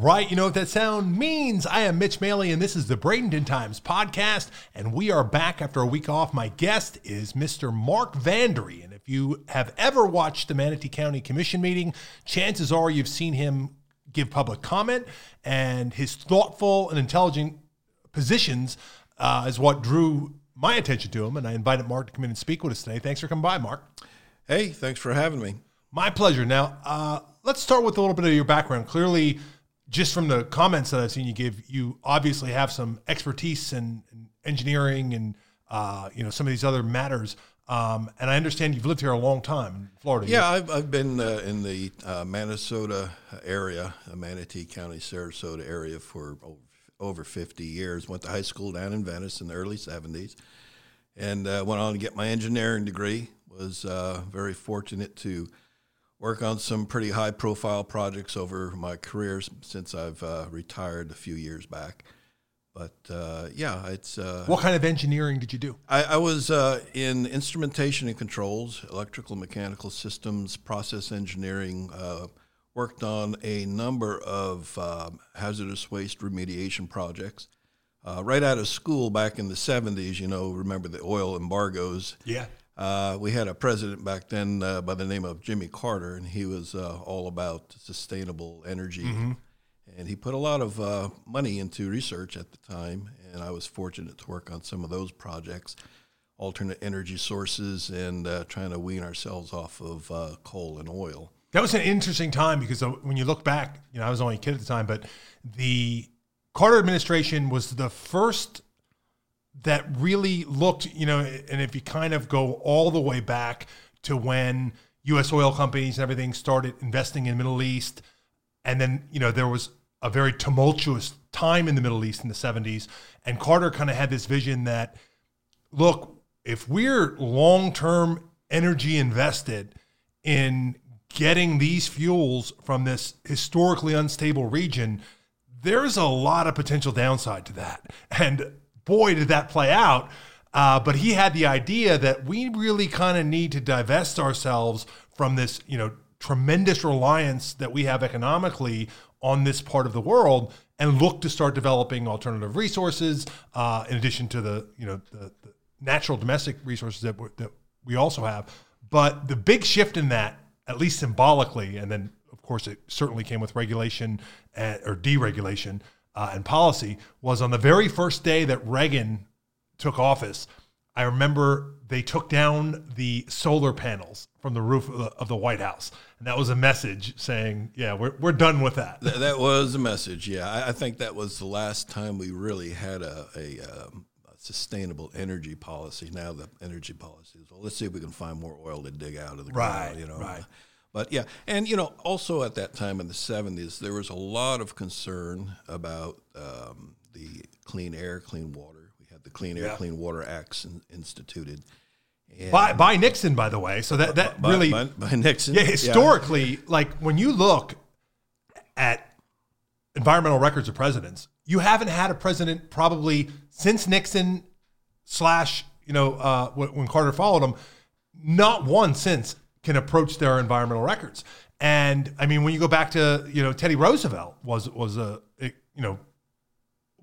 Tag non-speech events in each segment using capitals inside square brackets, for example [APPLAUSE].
right, you know what that sound means. I am Mitch Maley, and this is the Bradenton Times podcast, and we are back after a week off. My guest is Mr. Mark Vanderee, and if you have ever watched the Manatee County Commission meeting, chances are you've seen him give public comment, and his thoughtful and intelligent positions uh, is what drew my attention to him, and I invited Mark to come in and speak with us today. Thanks for coming by, Mark. Hey, thanks for having me. My pleasure. Now, uh, let's start with a little bit of your background. Clearly, just from the comments that I've seen you give, you obviously have some expertise in, in engineering and uh, you know some of these other matters. Um, and I understand you've lived here a long time in Florida. Yeah, I've, I've been uh, in the uh, Minnesota area, uh, Manatee County, Sarasota area for over, over 50 years. Went to high school down in Venice in the early 70s and uh, went on to get my engineering degree. Was uh, very fortunate to work on some pretty high profile projects over my career since I've uh, retired a few years back. But uh, yeah, it's. Uh, what kind of engineering did you do? I, I was uh, in instrumentation and controls, electrical, mechanical systems, process engineering. Uh, worked on a number of um, hazardous waste remediation projects. Uh, right out of school back in the 70s, you know, remember the oil embargoes. Yeah. Uh, we had a president back then uh, by the name of Jimmy Carter, and he was uh, all about sustainable energy. Mm-hmm. And he put a lot of uh, money into research at the time, and I was fortunate to work on some of those projects, alternate energy sources, and uh, trying to wean ourselves off of uh, coal and oil. That was an interesting time because when you look back, you know, I was only a kid at the time, but the Carter administration was the first that really looked, you know, and if you kind of go all the way back to when U.S. oil companies and everything started investing in the Middle East, and then you know there was a very tumultuous time in the Middle East in the 70s, and Carter kind of had this vision that, look, if we're long-term energy invested in getting these fuels from this historically unstable region, there's a lot of potential downside to that, and boy, did that play out. Uh, but he had the idea that we really kind of need to divest ourselves from this, you know, tremendous reliance that we have economically on this part of the world and look to start developing alternative resources uh, in addition to the, you know, the, the natural domestic resources that, that we also have. But the big shift in that, at least symbolically, and then of course it certainly came with regulation and, or deregulation, uh, and policy was on the very first day that Reagan took office. I remember they took down the solar panels from the roof of the, of the White House. And that was a message saying, yeah, we're, we're done with that. That, that was a message, yeah. I, I, think that was the last time we really had a, a, um, a, sustainable energy policy. Now the energy policy is, well, let's see if we can find more oil to dig out of the right, ground, you know. Right. But yeah, and you know, also at that time in the 70s, there was a lot of concern about um, the clean air, clean water. We had the Clean Air, yeah. Clean Water Acts in, instituted. And by, by Nixon, by the way. So that, that by, really. By, by, Nixon. Yeah, historically, yeah. like when you look at environmental records of presidents, you haven't had a president probably since Nixon slash, you know, uh, when Carter followed him, not one since can approach their environmental records. And I mean, when you go back to you know Teddy Roosevelt was was a, you know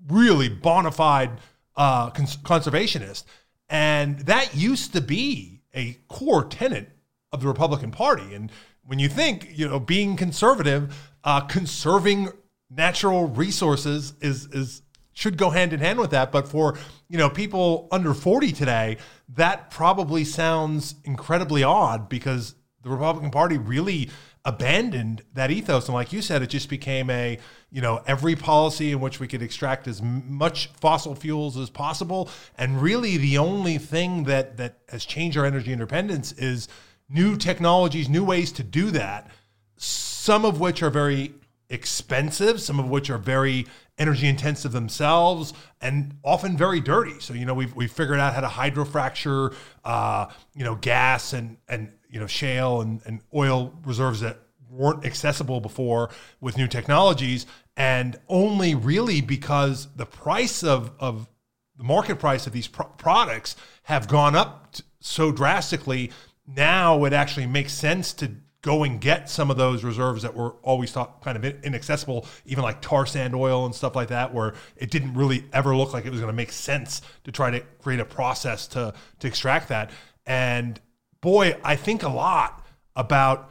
really bona fide uh, cons- conservationist, and that used to be a core tenet of the Republican Party. And when you think you know being conservative, uh, conserving natural resources is is should go hand in hand with that. But for you know people under 40 today, that probably sounds incredibly odd because the Republican Party really abandoned that ethos and like you said it just became a you know every policy in which we could extract as much fossil fuels as possible and really the only thing that that has changed our energy independence is new technologies new ways to do that some of which are very expensive some of which are very energy intensive themselves and often very dirty. So, you know, we've, we've figured out how to hydrofracture, uh, you know, gas and, and, you know, shale and, and oil reserves that weren't accessible before with new technologies. And only really because the price of, of the market price of these pro- products have gone up t- so drastically. Now it actually makes sense to go and get some of those reserves that were always thought kind of inaccessible, even like tar sand oil and stuff like that, where it didn't really ever look like it was going to make sense to try to create a process to to extract that. And boy, I think a lot about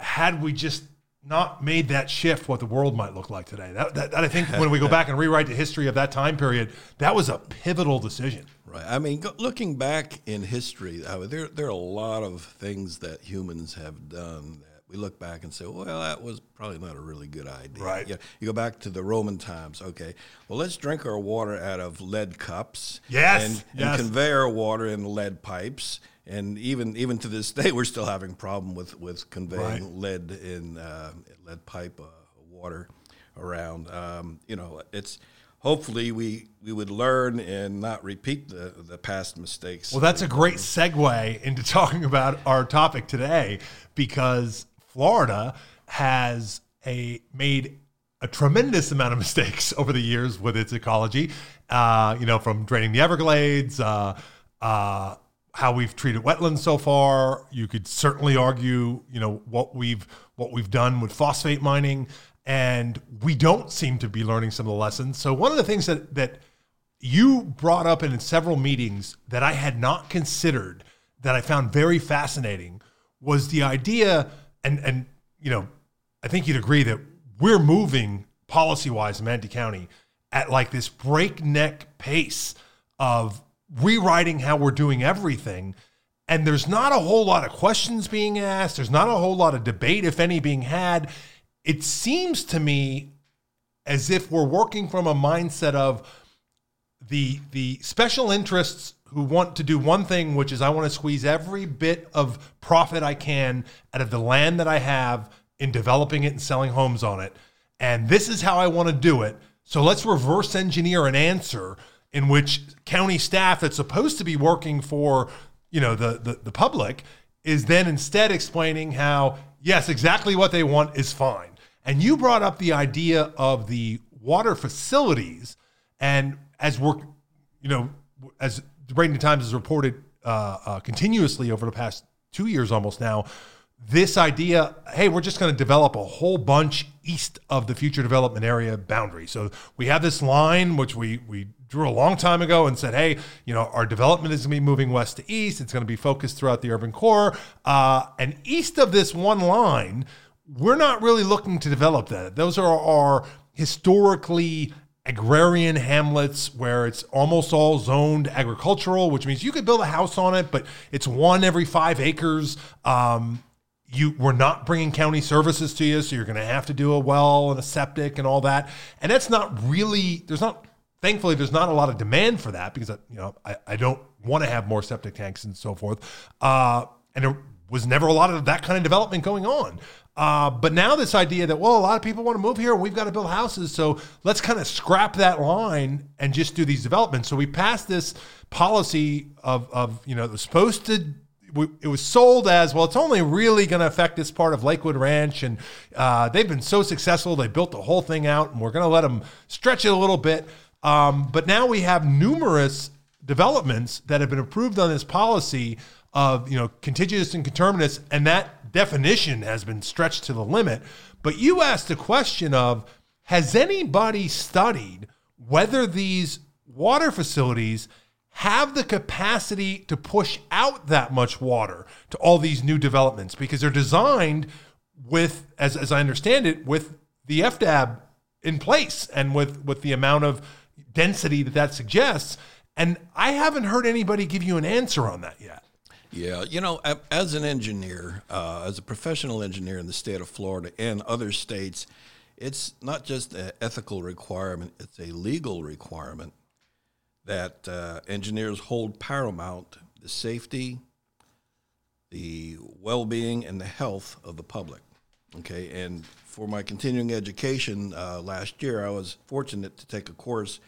had we just not made that shift, what the world might look like today. That, that, that I think when we go back and rewrite the history of that time period, that was a pivotal decision. Right. I mean, go, looking back in history, I mean, there there are a lot of things that humans have done that we look back and say, well, that was probably not a really good idea. Right. Yeah. You go back to the Roman times. Okay. Well, let's drink our water out of lead cups. Yes. And, yes. and convey our water in lead pipes and even even to this day, [LAUGHS] we're still having problem with with conveying right. lead in uh, lead pipe uh, water around. Um, you know, it's hopefully we we would learn and not repeat the the past mistakes. Well, that's a great segue into [LAUGHS] talking about our topic today because Florida has a made a tremendous amount of [LAUGHS] mistakes over the years with its ecology. Uh, you know, from draining the Everglades. Uh, uh, how we've treated wetlands so far. You could certainly argue, you know, what we've what we've done with phosphate mining, and we don't seem to be learning some of the lessons. So one of the things that that you brought up in several meetings that I had not considered that I found very fascinating was the idea, and and you know, I think you'd agree that we're moving policy wise in Manatee County at like this breakneck pace of rewriting how we're doing everything. And there's not a whole lot of questions being asked. There's not a whole lot of debate, if any, being had. It seems to me as if we're working from a mindset of the the special interests who want to do one thing, which is I want to squeeze every bit of profit I can out of the land that I have in developing it and selling homes on it. And this is how I want to do it. So let's reverse engineer an answer in which county staff that's supposed to be working for you know the, the, the public is then instead explaining how yes exactly what they want is fine. And you brought up the idea of the water facilities and as we're you know as the Bradenton Times has reported uh, uh, continuously over the past two years almost now this idea hey we're just going to develop a whole bunch east of the future development area boundary. So we have this line which we we drew a long time ago and said, hey, you know, our development is going to be moving west to east. It's going to be focused throughout the urban core. Uh, and east of this one line, we're not really looking to develop that. Those are our historically agrarian hamlets where it's almost all zoned agricultural, which means you could build a house on it, but it's one every five acres. Um, you we're not bringing county services to you, so you're going to have to do a well and a septic and all that. And that's not really there's not thankfully there's not a lot of demand for that because you know I, I don't want to have more septic tanks and so forth uh, and there was never a lot of that kind of development going on uh, but now this idea that well a lot of people want to move here and we've got to build houses so let's kind of scrap that line and just do these developments so we passed this policy of, of you know it was supposed to it was sold as well. It's only really going to affect this part of Lakewood Ranch, and uh, they've been so successful. They built the whole thing out, and we're going to let them stretch it a little bit. Um, but now we have numerous developments that have been approved on this policy of you know contiguous and conterminous, and that definition has been stretched to the limit. But you asked the question of has anybody studied whether these water facilities have the capacity to push out that much water to all these new developments because they're designed with, as, as I understand it, with the FDAB in place and with, with the amount of density that that suggests. And I haven't heard anybody give you an answer on that yet. Yeah, you know, as an engineer, uh, as a professional engineer in the state of Florida and other states, it's not just an ethical requirement, it's a legal requirement that uh, engineers hold paramount the safety, the well being, and the health of the public. Okay, and for my continuing education uh, last year, I was fortunate to take a course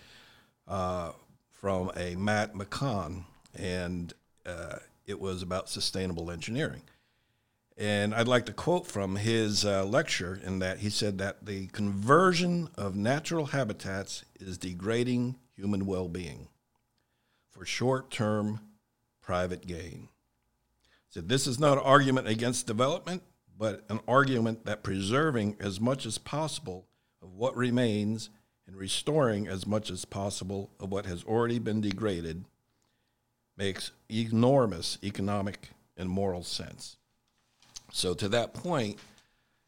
from a Matt McCon, and uh, it was about sustainable engineering. And I'd like to quote from his uh, lecture in that he said that the conversion of natural habitats is degrading human well being for short term private gain. Said, This is not an argument against development, but an argument that preserving as much as possible of what remains and restoring as much as possible of what has already been degraded makes enormous economic and moral sense. So, to that point,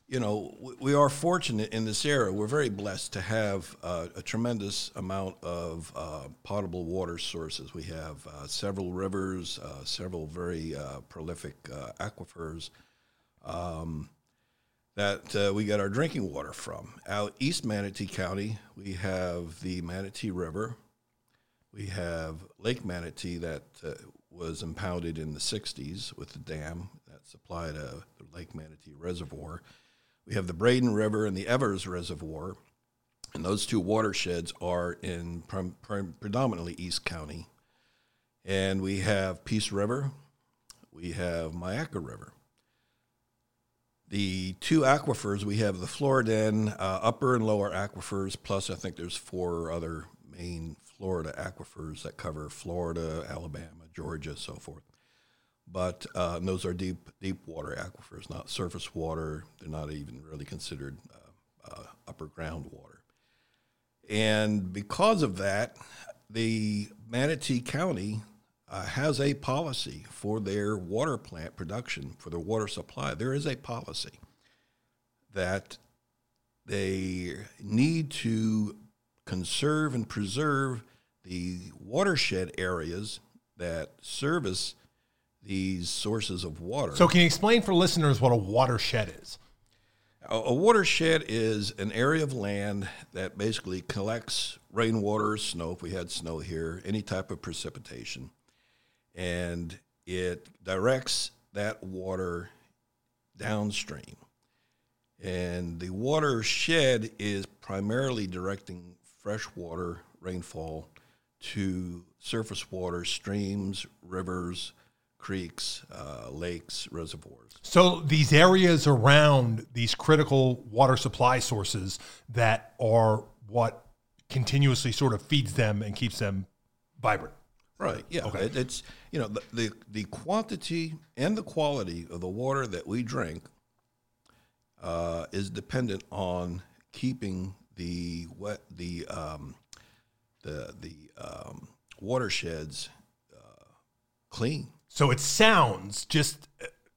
you know, we are fortunate in this era. We're very blessed to have uh, a tremendous amount of uh, potable water sources. We have uh, several rivers, uh, several very uh, prolific uh, aquifers um, that uh, we get our drinking water from. Out east Manatee County, we have the Manatee River. We have Lake Manatee that uh, was impounded in the 60s with the dam that supplied a, the Lake Manatee Reservoir. We have the Braden River and the Evers Reservoir, and those two watersheds are in prim, prim, predominantly East County. And we have Peace River, we have Myakka River. The two aquifers, we have the Floridan uh, upper and lower aquifers, plus I think there's four other main Florida aquifers that cover Florida, Alabama, Georgia, so forth but uh, those are deep deep water aquifers, not surface water. They're not even really considered uh, uh, upper groundwater. And because of that, the Manatee County uh, has a policy for their water plant production, for their water supply. There is a policy that they need to conserve and preserve the watershed areas that service these sources of water. So, can you explain for listeners what a watershed is? A, a watershed is an area of land that basically collects rainwater, snow, if we had snow here, any type of precipitation, and it directs that water downstream. And the watershed is primarily directing freshwater rainfall to surface water, streams, rivers, creeks, uh, lakes, reservoirs. So these areas around these critical water supply sources that are what continuously sort of feeds them and keeps them vibrant. Right. Yeah. Okay. It, it's you know the, the the quantity and the quality of the water that we drink uh, is dependent on keeping the wet the um, the the um, watersheds uh, clean. So it sounds just,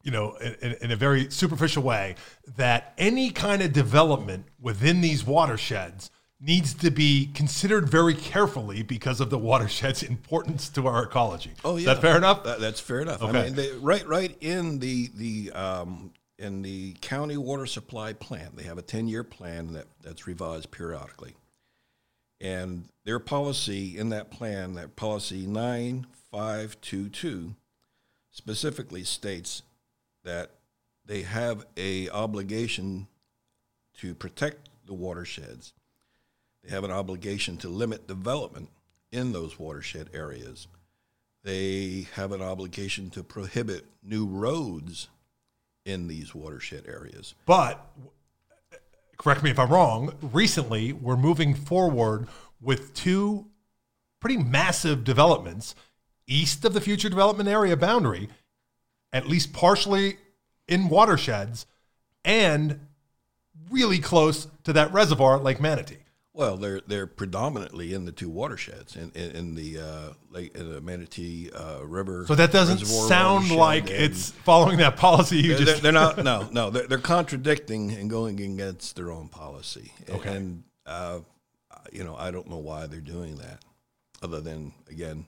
you know, in, in, a very superficial way that any kind of development within these watersheds needs to be considered very carefully because of the watershed's [LAUGHS] importance to our ecology. Oh, yeah. Is that fair enough? That, that's fair enough. Okay. I mean, they, right, right in the the um, in the county water supply plan, they have a ten year plan that, that's revised periodically, and their policy in that plan, that policy nine five two two specifically states that they have a obligation to protect the watersheds. They have an obligation to limit development in those watershed areas. They have an obligation to prohibit new roads in these watershed areas. But correct me if I'm wrong, recently we're moving forward with two pretty massive developments east of the future development area boundary, at least partially in watersheds, and really close to that reservoir, Lake Manatee. Well, they're they're predominantly in the two watersheds in in, in the uh, Lake in the Manatee uh, River. So that doesn't sound like it's following that policy. You they're, just they're not. No, no, they're, they're contradicting and going against their own policy. Okay. And uh, you know, I don't know why they're doing that, other than again,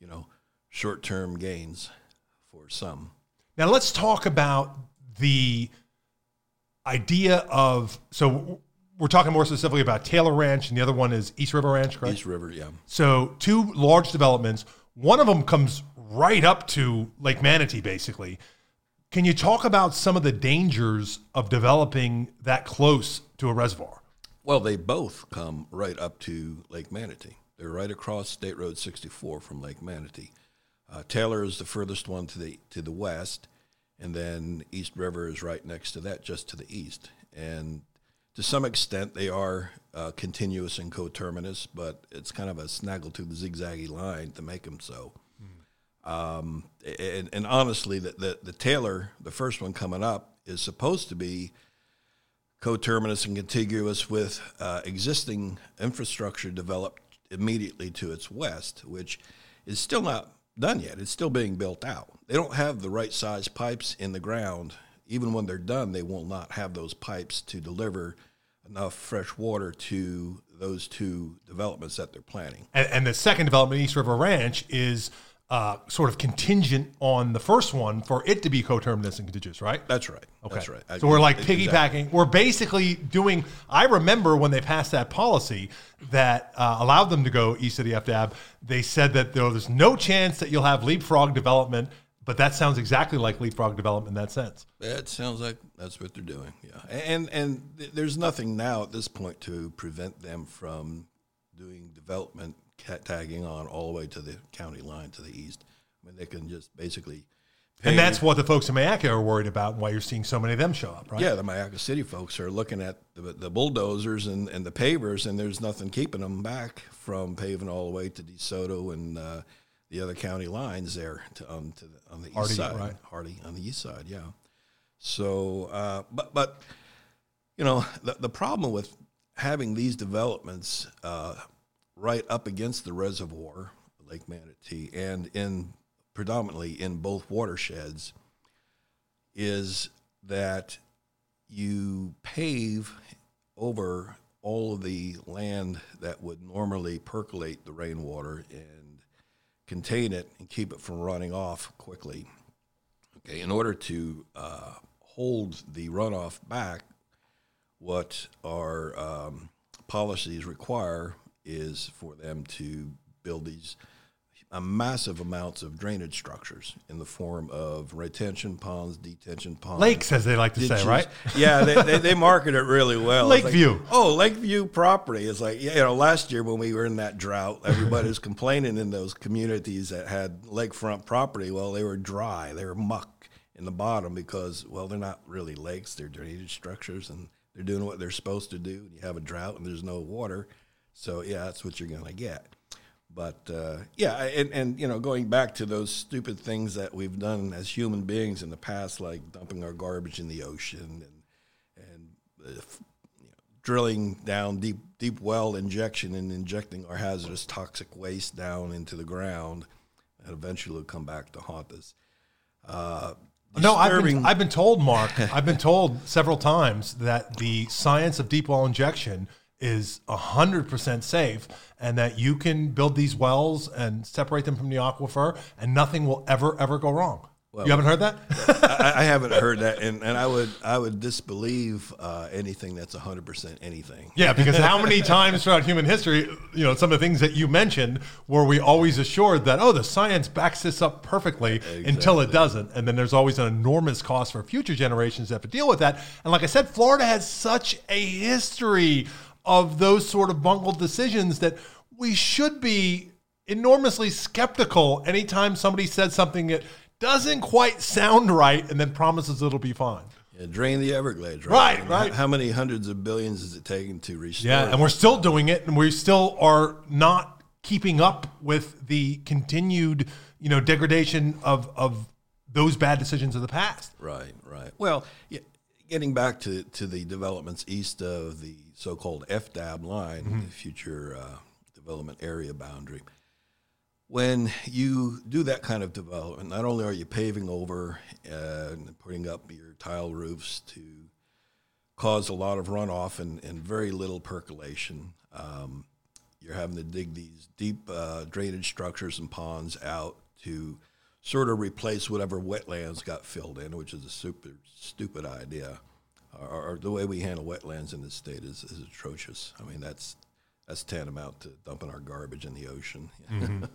you know, short term gains for some. Now let's talk about the idea of so we're talking more specifically about Taylor Ranch and the other one is East River Ranch, correct? East River, yeah. So two large developments. One of them comes right up to Lake Manatee, basically. Can you talk about some of the dangers of developing that close to a reservoir? Well, they both come right up to Lake Manatee. They're right across State Road 64 from Lake Manatee. Uh, Taylor is the furthest one to the to the west, and then East River is right next to that, just to the east. And to some extent, they are uh, continuous and coterminous, but it's kind of a snaggle to the zigzaggy line to make them so. Mm. Um, and, and, honestly, the, the, the Taylor, the first one coming up, is supposed to be coterminous and contiguous with uh, existing infrastructure developed immediately to its west, which is still not done yet. It's still being built out. They don't have the right size pipes in the ground. Even when they're done, they will not have those pipes to deliver enough fresh water to those two developments that they're planning. And, and the second development, East River Ranch, is uh, sort of contingent on the first one for it to be coterminous and contiguous, right? That's right. Okay. That's right. So we're like Exactly. piggybacking. We're basically doing. I remember when they passed that policy that uh, allowed them to go east of the FDAB. They said that there was no chance that you'll have leapfrog development, but that sounds exactly like leapfrog development in that sense. It sounds like that's what they're doing. Yeah, and and th- there's nothing now at this point to prevent them from doing development cat tagging on all the way to the county line to the east. I mean, they can just basically. And that's what the folks in Myakka are worried about, and why you're seeing so many of them show up, right? yeah, the Myakka City folks are looking at the, the bulldozers and, and the pavers, and there's nothing keeping them back from paving all the way to DeSoto and uh, the other county lines there to, on to the, on the Hardee, east side. right. Hardee on the east side, yeah. So, uh, but but you know, the the problem with having these developments uh, right up against the reservoir, Lake Manatee, and in predominantly in both watersheds, is that you pave over all of the land that would normally percolate the rainwater and contain it and keep it from running off quickly. Okay, in order to uh, hold the runoff back, what our um, policies require is for them to build these uh, massive amounts of drainage structures in the form of retention ponds, detention ponds, Lakes, as they like to say, right? Yeah, they, they, they market it really well. It's like, Lakeview. oh, Lakeview property. is like, you know, last year when we were in that drought, everybody was [LAUGHS] complaining in those communities that had lakefront property. Well, they were dry, they were muck in the bottom because, well, they're not really lakes, they're drainage structures and they're doing what they're supposed to do. You have a drought and there's no water. So, yeah, that's what you're going to get. But uh, yeah, and, and you know, going back to those stupid things that we've done as human beings in the past, like dumping our garbage in the ocean and and uh, you know, drilling down deep deep well injection and injecting our hazardous toxic waste down into the ground, and eventually will come back to haunt us. Uh, No, I've been, I've been told, Mark, I've been told several times that the science of deep well injection is 100% safe and that you can build these wells and separate them from the aquifer and nothing will ever, ever go wrong. you haven't heard that? I, I haven't heard that, and, and I would I would disbelieve uh, anything that's hundred percent anything. yeah, because how many [LAUGHS] times throughout human history, you know, some of the things that you mentioned were we always assured that, oh, the science backs this up perfectly until it doesn't. And then there's always an enormous cost for future generations that have to deal with that. And like I said, Florida has such a history of those sort of bungled decisions that we should be enormously skeptical anytime somebody says something that doesn't quite sound right and then promises it'll be fine. Yeah, drain the Everglades, Right, right? And right. How many hundreds of billions is it taking to restore? Yeah, and we're still doing it, and we still are not keeping up with the continued, you know, degradation of of those bad decisions of the past. Right, right. Well, yeah, getting back to, to the developments east of the so-called FDAB line, Mm-hmm. the future uh, development area boundary, when you do that kind of development, not only are you paving over and putting up your tile roofs to cause a lot of runoff and, and very little percolation, um, you're having to dig these deep uh, drainage structures and ponds out to sort of replace whatever wetlands got filled in, which is a super stupid idea. Or, the way we handle wetlands in this state is, is atrocious. I mean, that's that's tantamount to dumping our garbage in the ocean. [LAUGHS]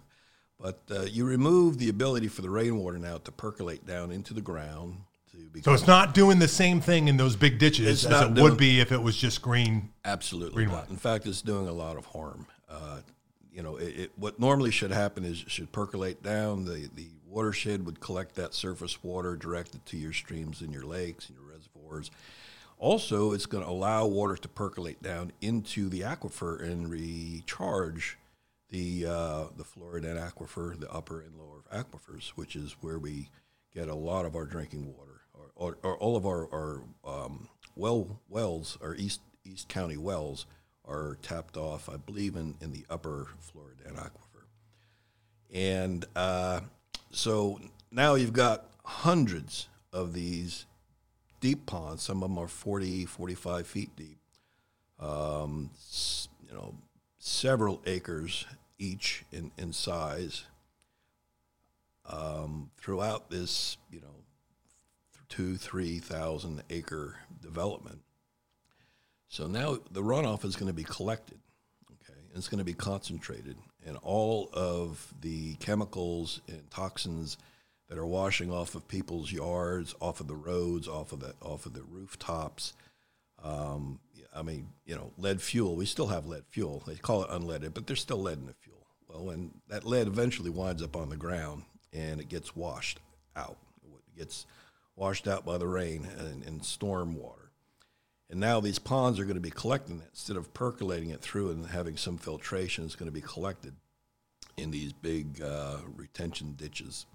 but uh, you remove the ability for the rainwater now to percolate down into the ground to So it's not doing the same thing in those big ditches as it doing- would be if it was just green. Absolutely not. In fact, it's doing a lot of harm. Uh, you know, it, it, what normally should happen is it should percolate down. The, the watershed would collect that surface water direct it to your streams and your lakes and your reservoirs. Also, it's going to allow water to percolate down into the aquifer and recharge the uh, the Floridan aquifer, the upper and lower aquifers, which is where we get a lot of our drinking water, or, or all of our, our um, well wells, our East East County wells, are tapped off, I believe, in, in the upper Floridan aquifer. And uh, so now you've got hundreds of these deep ponds. Some of them are 40, 45 feet deep. Um, you know, several acres each in, in size. Um, throughout this, you know, two, three thousand acre development. So now the runoff is going to be collected, okay, and it's going to be concentrated, and all of the chemicals and toxins that are washing off of people's yards, off of the roads, off of the off of the rooftops. Um, I mean, you know, lead fuel. We still have lead fuel. They call it unleaded, but there's still lead in the fuel. Well, and that lead eventually winds up on the ground and it gets washed out, it gets washed out by the rain and, and storm water. And now these ponds are going to be collecting it instead of percolating it through and having some filtration. It's going to be collected in these big uh, retention ditches.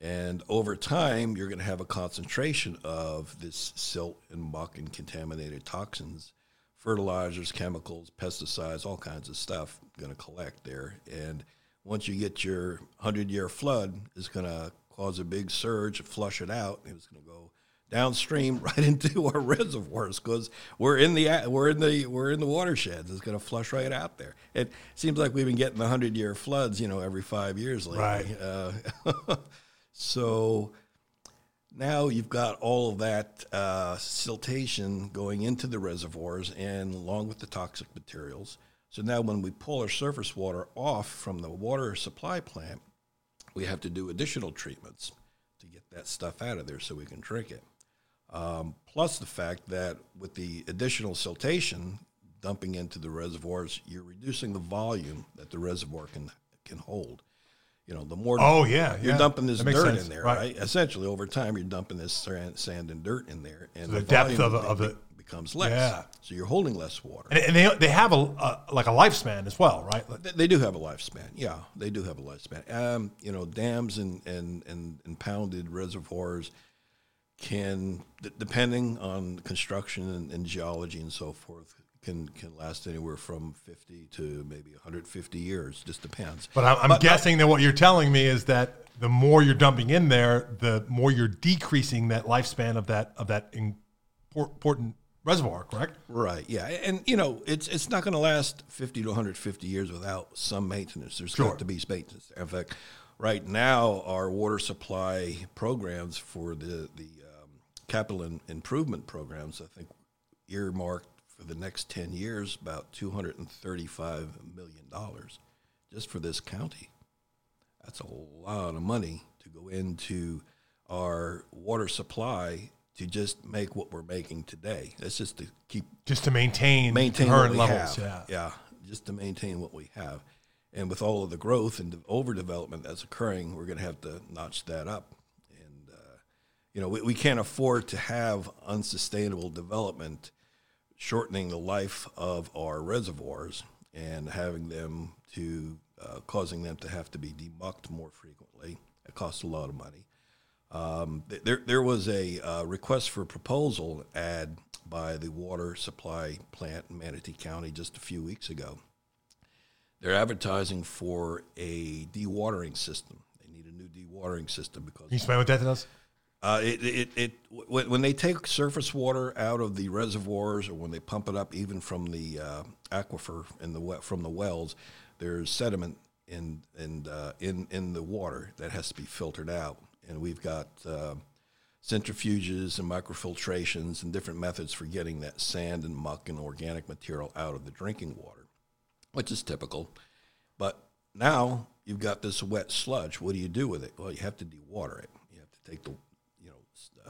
And over time, you're going to have a concentration of this silt and muck and contaminated toxins, fertilizers, chemicals, pesticides, all kinds of stuff going to collect there. And once you get your 100 year flood, it's going to cause a big surge, flush it out, and it's going to go downstream [LAUGHS] right into our reservoirs because we're in the we're in the we're in the watersheds. It's going to flush right out there. It seems like we've been getting the hundred year floods, you know, every five years lately. Right. Uh, [LAUGHS] so now you've got all of that uh, siltation going into the reservoirs and along with the toxic materials. So now when we pull our surface water off from the water supply plant, we have to do additional treatments to get that stuff out of there so we can drink it. Um, plus the fact that with the additional siltation dumping into the reservoirs, you're reducing the volume that the reservoir can can hold. You know, the more Oh, yeah, you're yeah. dumping this dirt sense, in there, right. right. Essentially, over time, you're dumping this sand, and dirt in there, and the depth of- of it- becomes less. Yeah. So you're holding less water. And, and they they have a, a like a lifespan as well, right? They, they do have a lifespan. Yeah, they do have a lifespan. Um, you know, dams and, and, and impounded reservoirs can, d- depending on construction and, and geology and so forth, can can last anywhere from 50 to maybe 150 years. Just depends. But I'm, I'm guessing that what you're telling me is that the more you're dumping in there, the more you're decreasing that lifespan of that of that important reservoir. Correct? Right. Yeah, and you know, it's it's not going to last 50 to 150 years without some maintenance. There's Sure. got to be maintenance. In fact, right now our water supply programs for the the um, capital in, improvement programs, I think, earmarked for the next 10 years about 235 million dollars just for this county. That's a lot of money to go into our water supply to just make what we're making today. That's just to keep Just to maintain, maintain current levels. have. Yeah. just to maintain what we have. And with all of the growth and the overdevelopment that's occurring, we're going to have to notch that up. And uh, you know, we, we can't afford to have unsustainable development, shortening the life of our reservoirs and having them to uh, causing them to have to be demucked more frequently. It costs a lot of money. Um, th- there, there was a uh, request for proposal ad by the water supply plant in Manatee County just a few weeks ago. They're advertising for a dewatering system. They need a new dewatering system because Can you explain what that does? Uh, it, it, it when, they take surface water out of the reservoirs or when they pump it up even from the uh, aquifer and the from the wells, there's sediment in in, uh, in in the water that has to be filtered out, and we've got uh, centrifuges and microfiltrations and different methods for getting that sand and muck and organic material out of the drinking water, which is typical. But now you've got this wet sludge. What do you do with it? Well, you have to dewater it. You have to take the,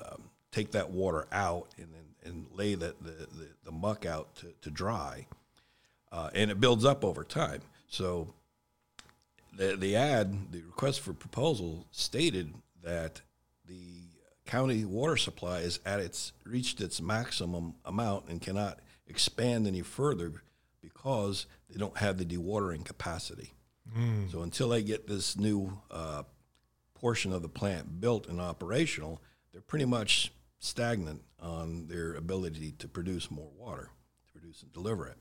um, take that water out and then and lay the, the, the, the muck out to, to dry. Uh, and it builds up over time. So the, the ad, the request for proposal stated that the county water supply is at its reached its maximum amount and cannot expand any further because they don't have the dewatering capacity. So until they get this new uh, portion of the plant built and operational, they're pretty much stagnant on their ability to produce more water, to produce and deliver it.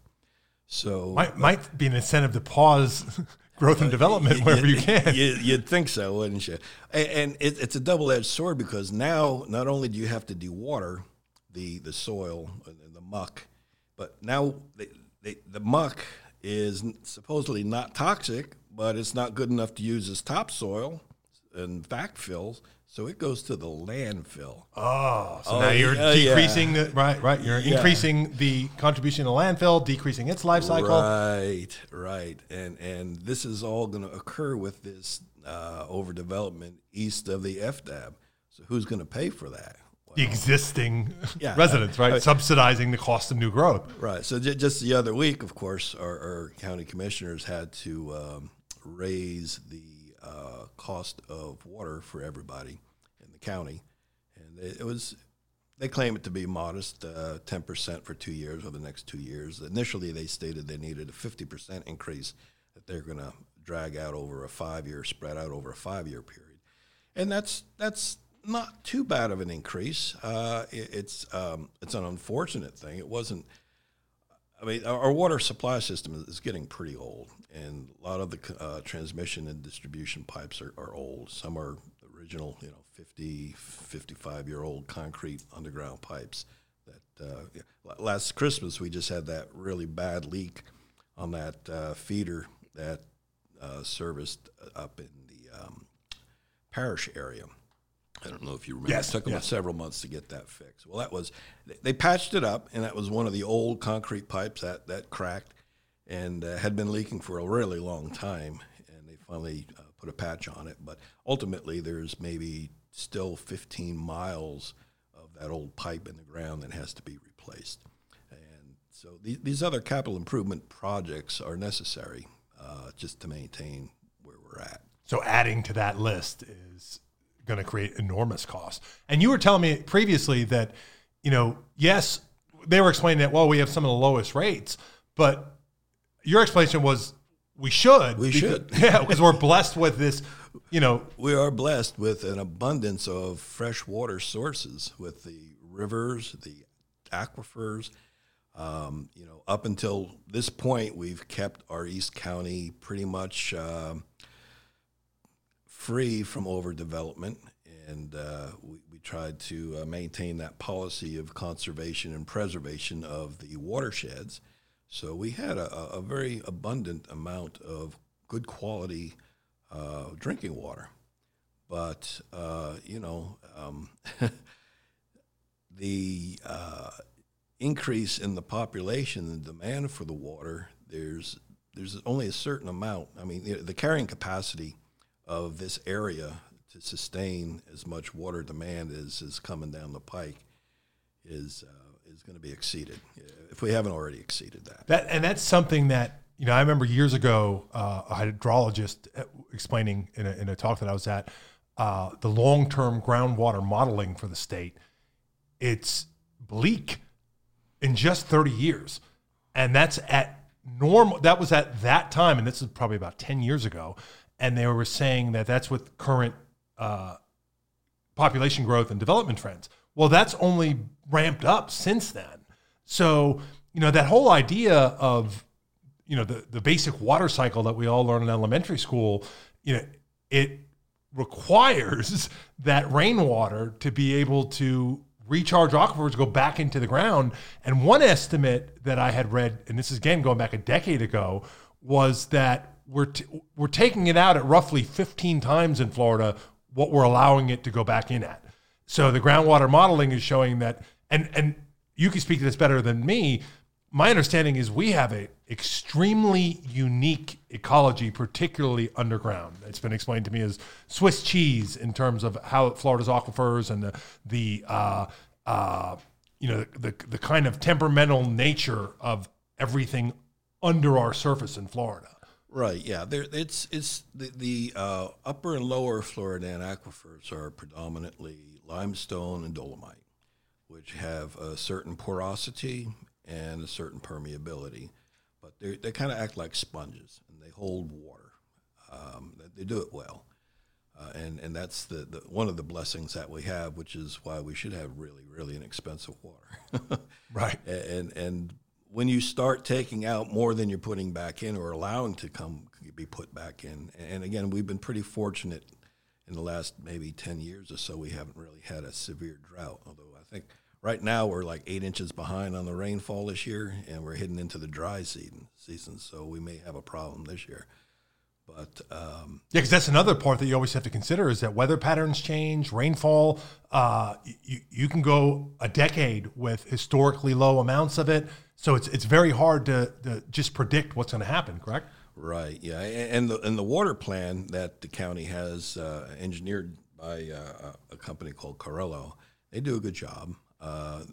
So might might be an incentive to pause [LAUGHS] growth and uh, development wherever you can. You, would think so, wouldn't you? And, and it, it's a double edged sword because now not only do you have to dewater the the soil and the muck, but now they, they, the muck is supposedly not toxic, but it's not good enough to use as topsoil and backfills. So it goes to the landfill. Oh, so oh, now you're uh, decreasing yeah. the right, right. You're yeah. increasing the contribution to landfill, decreasing its life cycle. Right, right, and and this is all going to occur with this uh, overdevelopment east of the FDAB. So who's going to pay for that? Well, the existing [LAUGHS] yeah, residents, right, subsidizing the cost of new growth. Right. So j- just the other week, of course, our, our county commissioners had to um, raise the uh, cost of water for everybody in the county, and it, was they claim it to be modest, uh, ten percent for two years or the next two years. Initially, they stated they needed a fifty percent increase that they're going to drag out over a five year, spread out over a five year period, and that's that's not too bad of an increase. Uh, it, it's um, it's an unfortunate thing. It wasn't I mean, our, water supply system is getting pretty old, and a lot of the uh, transmission and distribution pipes are, are, old. Some are original, you know, 50, 55 year old concrete underground pipes. That uh, last Christmas we just had that really bad leak on that uh, feeder that uh, serviced up in the um, Parrish area I don't know if you remember. Yes, it took them yes. several months to get that fixed. Well, that was they patched it up, and that was one of the old concrete pipes that that cracked and uh, had been leaking for a really long time. And they finally uh, put a patch on it. But ultimately, there's maybe still 15 miles of that old pipe in the ground that has to be replaced. And so these, these other capital improvement projects are necessary uh, just to maintain where we're at. So adding to that list is going to create enormous costs. And you were telling me previously that, you know, yes, they were explaining that, well, we have some of the lowest rates, but your explanation was we should. We because, should. [LAUGHS] Yeah, because we're blessed with this, you know. We are blessed with an abundance of fresh water sources with the rivers, the aquifers. Um, you know, up until this point, we've kept our East County pretty much. Uh, free from overdevelopment, and uh, we, we, tried to uh, maintain that policy of conservation and preservation of the watersheds. So we had a, a very abundant amount of good quality uh, drinking water. But, uh, you know, um, [LAUGHS] the uh, increase in the population and demand for the water, there's, there's only a certain amount. I mean, the carrying capacity – of this area to sustain as much water demand as is coming down the pike is uh, is going to be exceeded if we haven't already exceeded that. That and that's something that you know I remember years ago uh, a hydrologist uh, explaining in a, in a talk that I was at uh, the long term groundwater modeling for the state. It's bleak in just thirty years, and that's at normal. That was at that time, and this is probably about ten years ago and they were saying that that's with current uh, population growth and development trends. Well, that's only ramped up since then. So, you know, that whole idea of, you know, the, the basic water cycle that we all learn in elementary school, you know, it requires [LAUGHS] that rainwater to be able to recharge aquifers, go back into the ground. And one estimate that I had read, and this is again going back a decade ago, was that we're t- we're taking it out at roughly 15 times in Florida what we're allowing it to go back in at. So the groundwater modeling is showing that, and and you can speak to this better than me. My understanding is we have an extremely unique ecology, particularly underground. It's been explained to me as Swiss cheese in terms of how Florida's aquifers and the the uh, uh, you know the, the the kind of temperamental nature of everything under our surface in Florida. Right. Yeah. There. It's it's the the uh, upper and lower Floridan aquifers are predominantly limestone and dolomite, which have a certain porosity and a certain permeability, but they they kind of act like sponges and they hold water. Um, they do it well. Uh, and and that's the, the one of the blessings that we have, which is why we should have really really inexpensive water. [LAUGHS] right. And and when you start taking out more than you're putting back in or allowing to come be put back in, and again, we've been pretty fortunate in the last maybe 10 years or so. We haven't really had a severe drought, although I think right now we're like eight inches behind on the rainfall this year, and we're heading into the dry season, season so we may have a problem this year. But um, yeah, because that's another part that you always have to consider is that weather patterns change, rainfall. Uh, you, you can go a decade with historically low amounts of it, so it's it's very hard to, to just predict what's going to happen. Correct? Right. Yeah, and the and the water plan that the county has uh, engineered by uh, a company called Carollo, they do a good job. Uh,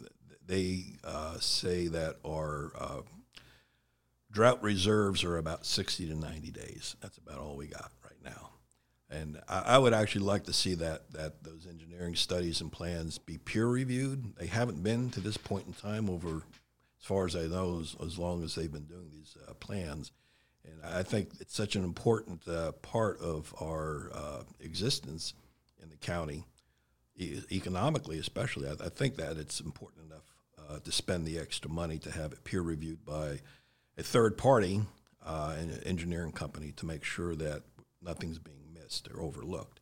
they uh, say that our uh, drought reserves are about 60 to 90 days. That's about all we got right now. And I, I, would actually like to see that that those engineering studies and plans be peer reviewed. They haven't been to this point in time over, far as I know, as, as long as they've been doing these uh, plans. And I think it's such an important uh, part of our uh, existence in the county, e- economically especially. I, I, think that it's important enough uh, to spend the extra money to have it peer reviewed by a third party, uh, an engineering company, to make sure that nothing's being missed or overlooked.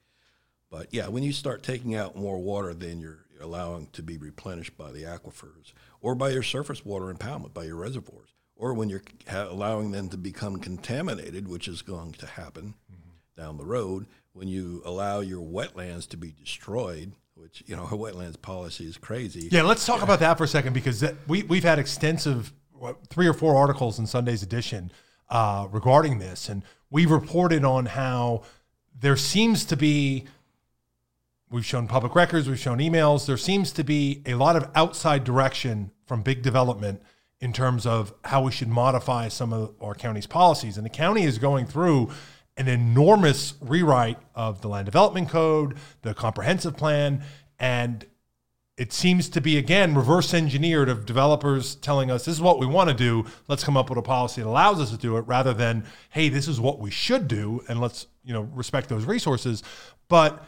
But yeah, when you start taking out more water than you're allowing to be replenished by the aquifers or by your surface water impoundment, by your reservoirs, or when you're ha- allowing them to become contaminated, which is going to happen mm-hmm. down the road, when you allow your wetlands to be destroyed, which you know our [LAUGHS] wetlands policy is crazy. Yeah, let's talk about that for a second because that, we we've had extensive what, three or four articles in Sunday's edition uh, regarding this, and we reported on how there seems to be. We've shown public records, we've shown emails. There seems to be a lot of outside direction from big development in terms of how we should modify some of our county's policies. And the county is going through an enormous rewrite of the land development code, the comprehensive plan, and it seems to be again reverse engineered of developers telling us this is what we want to do let's come up with a policy that allows us to do it rather than hey this is what we should do and let's you know respect those resources but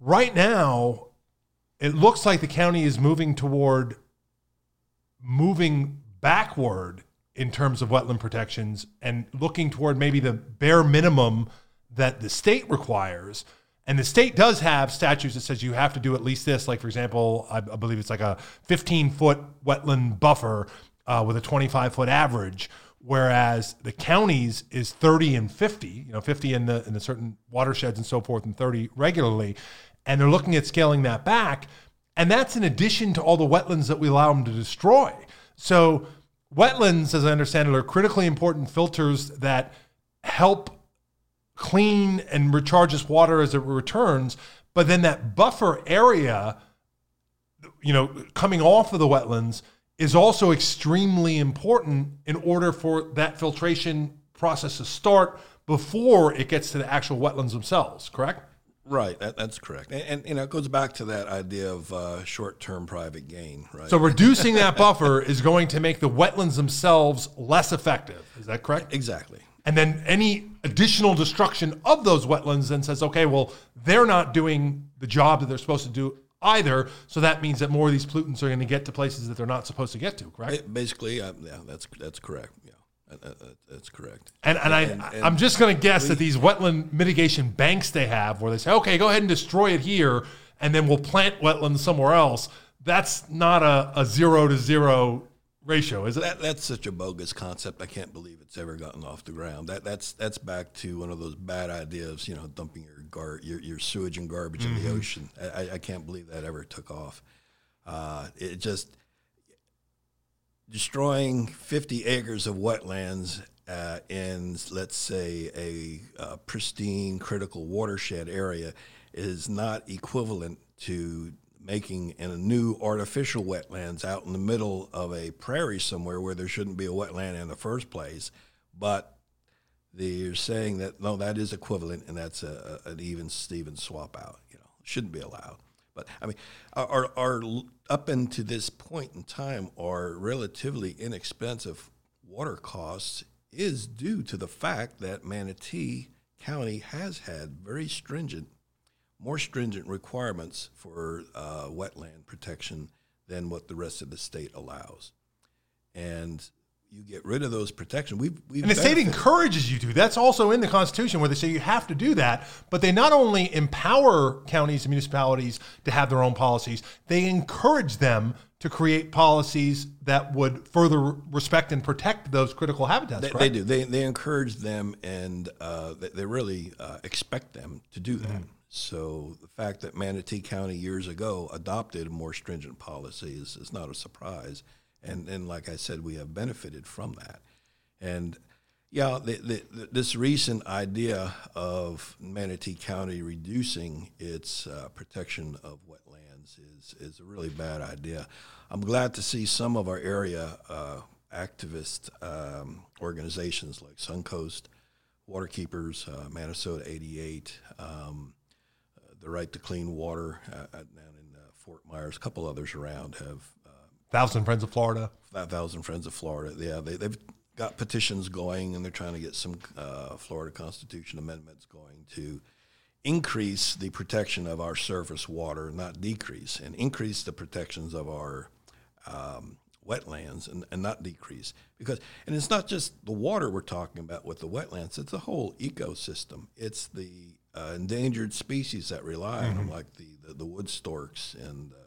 right now it looks like the county is moving toward moving backward in terms of wetland protections and looking toward maybe the bare minimum that the state requires and the state does have statutes that says you have to do at least this. Like for example, I, I believe it's like a 15 foot wetland buffer uh, with a 25 foot average, whereas the counties is 30 and 50. You know, 50 in the in the certain watersheds and so forth, and 30 regularly. And they're looking at scaling that back, and that's in addition to all the wetlands that we allow them to destroy. So wetlands, as I understand it, are critically important filters that help clean and recharges water as it returns. But then that buffer area, you know, coming off of the wetlands is also extremely important in order for that filtration process to start before it gets to the actual wetlands themselves, correct? Right, that, that's correct, and, and, you know it goes back to that idea of uh, short-term private gain, right? So reducing that buffer is going to make the wetlands themselves less effective. Is that correct? Exactly. And then any additional destruction of those wetlands then says, okay, well, they're not doing the job that they're supposed to do either. So that means that more of these pollutants are going to get to places that they're not supposed to get to, correct? Basically, uh, yeah, that's that's correct. Yeah. That's correct. And, and, and I, and I'm just going to guess we, that these wetland mitigation banks they have, where they say, okay, go ahead and destroy it here, and then we'll plant wetlands somewhere else. That's not a, a zero to zero ratio, is it? That, that's such a bogus concept. I can't believe it's ever gotten off the ground. That that's that's back to one of those bad ideas. You know, dumping your gar your, your sewage and garbage mm-hmm. in the mm-hmm. ocean. I, I can't believe that ever took off. Uh, it just destroying 50 acres of wetlands uh, in, let's say, a uh, pristine critical watershed area is not equivalent to making in a new artificial wetlands out in the middle of a prairie somewhere where there shouldn't be a wetland in the first place. But they're saying that no, that is equivalent, and that's a, a, an even Steven swap out. You know, shouldn't be allowed. But I mean, our, our up into this point in time, our relatively inexpensive water costs is due to the fact that Manatee County has had very stringent more stringent requirements for uh, wetland protection than what the rest of the state allows. And you get rid of those protections. We've, we've And the state encourages you to. That's also in the Constitution where they say you have to do that. But they not only empower counties and municipalities to have their own policies, they encourage them to create policies that would further respect and protect those critical habitats. They, they do. They, they encourage them and uh, they, they really uh, expect them to do that. So the fact that Manatee County years ago adopted a more stringent policy is, is not a surprise. And, and like I said, we have benefited from that. And yeah, the, the, the, this recent idea of Manatee County reducing its uh, protection of wetlands is, is a really bad idea. I'm glad to see some of our area uh, activist um, organizations like Suncoast, Waterkeepers, uh, Manasota 88, um, uh, the Right to Clean Water uh, uh, down in Fort Myers, a couple others around have Thousand Friends of Florida. Five Thousand Friends of Florida. Yeah, they, they've got petitions going, and they're trying to get some uh, Florida Constitution amendments going to increase the protection of our surface water, not decrease, and increase the protections of our um, wetlands and, and not decrease. Because and it's not just the water we're talking about with the wetlands; it's the whole ecosystem. It's the uh, endangered species that rely on them, like the, the, the wood storks and uh,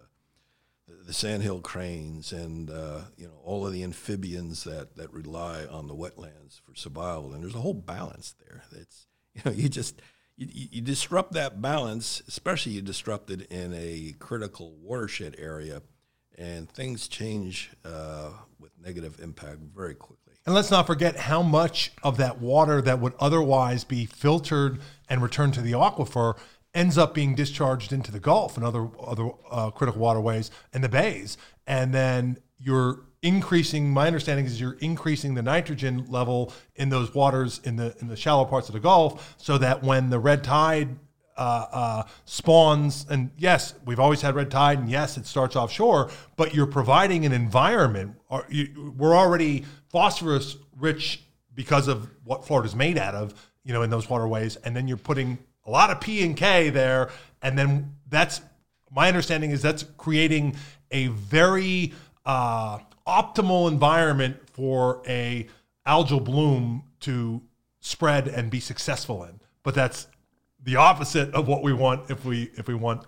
the, sandhill cranes and uh, you know all of the amphibians that, that rely on the wetlands for survival. And there's a whole balance there. It's [LAUGHS] you know you just you you disrupt that balance, especially you disrupt it in a critical watershed area, and things change uh, with negative impact very quickly. And let's not forget how much of that water that would otherwise be filtered and returned to the aquifer ends up being discharged into the Gulf and other other uh, critical waterways and the bays. And then you're increasing. My understanding is you're increasing the nitrogen level in those waters in the in the shallow parts of the Gulf, so that when the red tide uh, uh, spawns, and yes, we've always had red tide, and yes, it starts offshore, but you're providing an environment. Or you, we're already phosphorus rich because of what Florida's made out of, you know, in those waterways, and then you're putting a lot of P and K there, and then that's my understanding is that's creating a very uh, optimal environment for a algal bloom to spread and be successful in. But that's the opposite of what we want if we if we want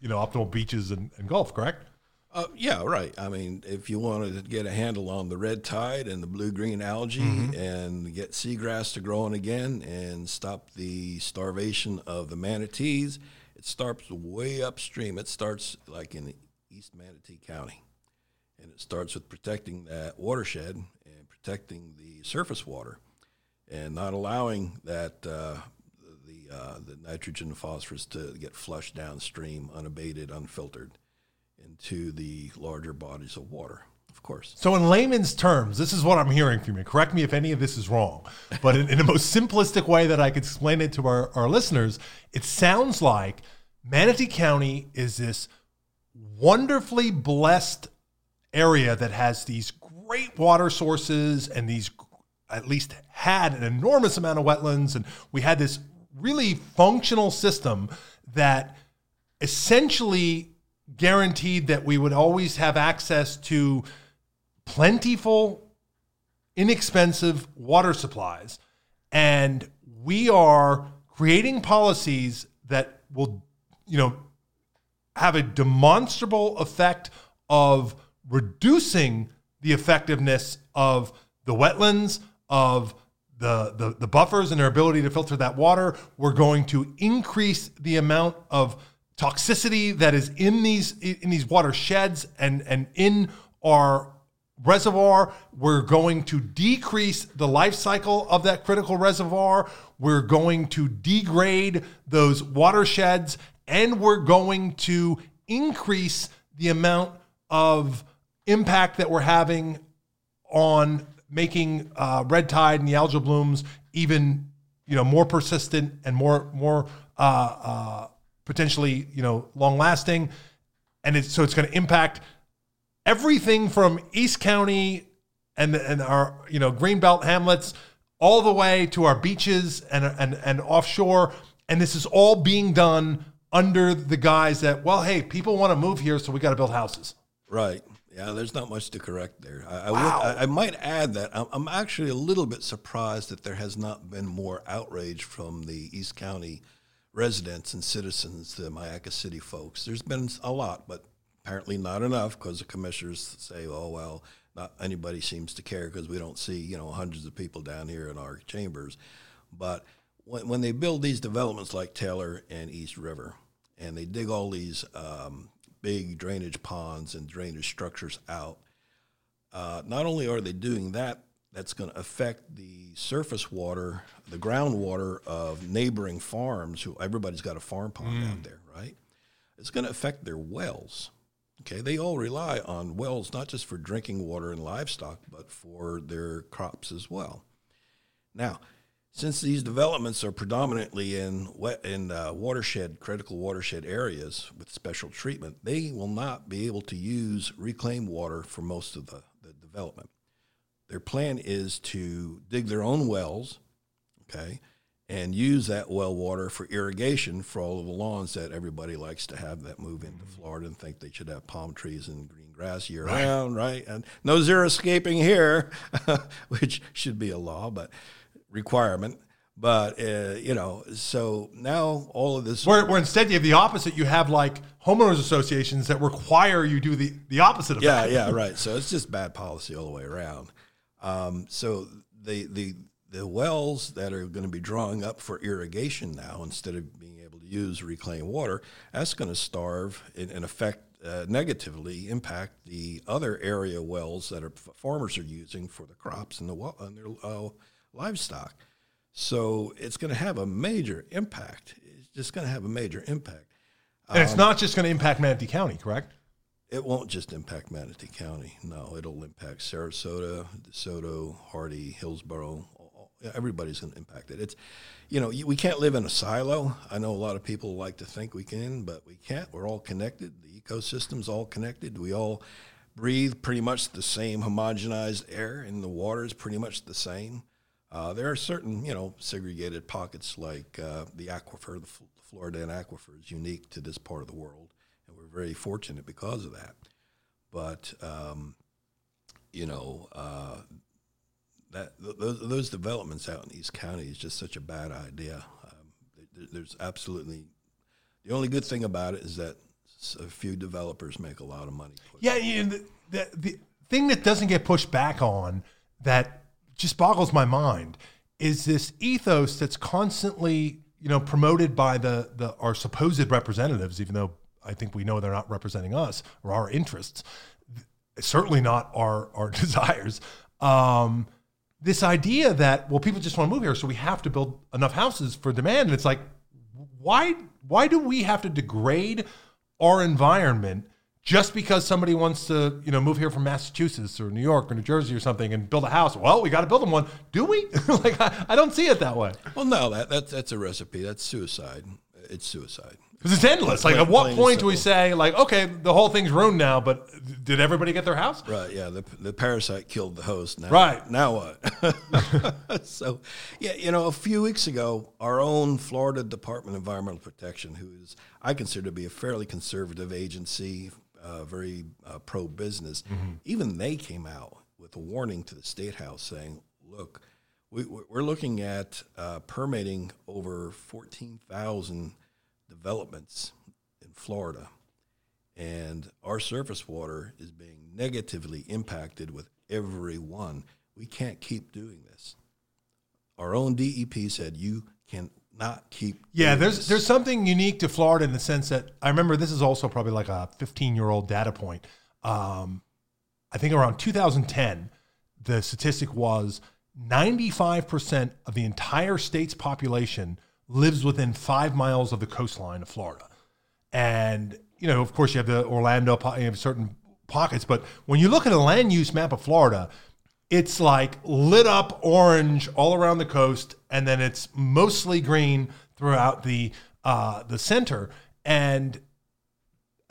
you know optimal beaches and, and Gulf. Correct? Uh, yeah, right. I mean, if you wanted to get a handle on the red tide and the blue green algae and get seagrass to growing again and stop the starvation of the manatees, it starts way upstream. It starts like in East Manatee County. And it starts with protecting that watershed and protecting the surface water and not allowing that uh, the, uh, the nitrogen and phosphorus to get flushed downstream, unabated, unfiltered into the larger bodies of water, of course. So, in layman's terms, this is what I'm hearing from you. Correct me if any of this is wrong, but in, in the most simplistic way that I could explain it to our, our listeners, it sounds like Manatee County is this wonderfully blessed area that has these great water sources and these at least had an enormous amount of wetlands and we had this really functional system that essentially guaranteed that we would always have access to plentiful inexpensive water supplies and we are creating policies that will you know have a demonstrable effect of reducing the effectiveness of the wetlands, of the, the, the buffers and their ability to filter that water. We're going to increase the amount of toxicity that is in these in these watersheds and, and in our reservoir. We're going to decrease the life cycle of that critical reservoir. We're going to degrade those watersheds and we're going to increase the amount of impact that we're having on making uh, red tide and the algal blooms even you know more persistent and more more uh, uh, potentially you know long lasting and it's, so it's going to impact everything from East County and and our you know greenbelt hamlets all the way to our beaches and and and offshore and this is all being done under the guise that, well, hey, people want to move here, so we got to build houses. Right. Yeah, there's not much to correct there. I, I, would, I, I might add that I'm, I'm actually a little bit surprised that there has not been more outrage from the East County residents and citizens, the Myakka City folks. There's been a lot, but apparently not enough because the commissioners say, oh, well, not anybody seems to care because we don't see, you know, hundreds of people down here in our chambers. But when, when they build these developments like Taylor and East River, and they dig all these um, big drainage ponds and drainage structures out, uh, not only are they doing that, that's going to affect the surface water, the groundwater of neighboring farms. Who everybody's got a farm pond out there, right? It's going to affect their wells. Okay, they all rely on wells not just for drinking water and livestock, but for their crops as well. Now, since these developments are predominantly in wet in uh, watershed critical watershed areas with special treatment, they will not be able to use reclaimed water for most of the, the development. Their plan is to dig their own wells, okay, and use that well water for irrigation for all of the lawns that everybody likes to have that move into Florida and think they should have palm trees and green grass year Right. round, right? And no xeriscaping here, [LAUGHS] which should be a law, but requirement. But uh, you know, so now all of this Where, where instead you have the opposite. You have like homeowners associations that require you do the, the opposite of yeah, that. yeah, yeah, [LAUGHS] right. So it's just bad policy all the way around. Um, so the the the wells that are going to be drawing up for irrigation now, instead of being able to use reclaimed water, that's going to starve and, and affect uh, negatively impact the other area wells that are farmers are using for the crops and the and their uh, livestock. So it's going to have a major impact. It's just going to have a major impact. And it's not just going to impact Manatee County, correct? It won't just impact Manatee County. No, it'll impact Sarasota, DeSoto, Hardee, Hillsborough. Everybody's going to impact it. It's, you know, we can't live in a silo. I know a lot of people like to think we can, but we can't. We're all connected. The ecosystem's all connected. We all breathe pretty much the same homogenized air, and the water is pretty much the same. Uh, there are certain, you know, segregated pockets like uh, the aquifer, the Floridan aquifer is unique to this part of the world, very fortunate because of that. But um, you know, uh, that th- those, those developments out in East County is just such a bad idea. Um, there, there's absolutely the only good thing about it is that a few developers make a lot of money. Yeah, the, the, the thing that doesn't get pushed back on that just boggles my mind is this ethos that's constantly, you know, promoted by the the our supposed representatives, even though I think we know they're not representing us or our interests, certainly not our our [LAUGHS] desires. Um, this idea that well, people just want to move here, so we have to build enough houses for demand, and it's like, why why do we have to degrade our environment just because somebody wants to you know move here from Massachusetts or New York or New Jersey or something and build a house? Well, we got to build them one, do we? [LAUGHS] like I, I don't see it that way Well, no, that, that that's a recipe. That's suicide. It's suicide. because it's endless. Like Plain- at what plain point do we simple. say like okay, the whole thing's ruined now, but did everybody get their house? Right. Yeah. The, the parasite killed the host. Now, Right. Now what? [LAUGHS] so, yeah, you know, a few weeks ago, our own Florida Department of Environmental Protection, who is I consider to be a fairly conservative agency, uh, very uh, pro business, even they came out with a warning to the state house saying, "Look, we, we're looking at uh, permitting over fourteen thousand developments in Florida." and our surface water is being negatively impacted with every one. We can't keep doing this. Our own DEP said you cannot keep. Yeah, doing there's this." there's something unique to Florida in the sense that I remember this is also probably like a 15 year old data point. Um, I think around 2010, the statistic was 95% of the entire state's population lives within five miles of the coastline of Florida. And, you know, of course, you have the Orlando, you have certain pockets, but when you look at a land use map of Florida, it's like lit up orange all around the coast, and then it's mostly green throughout the uh, the center. And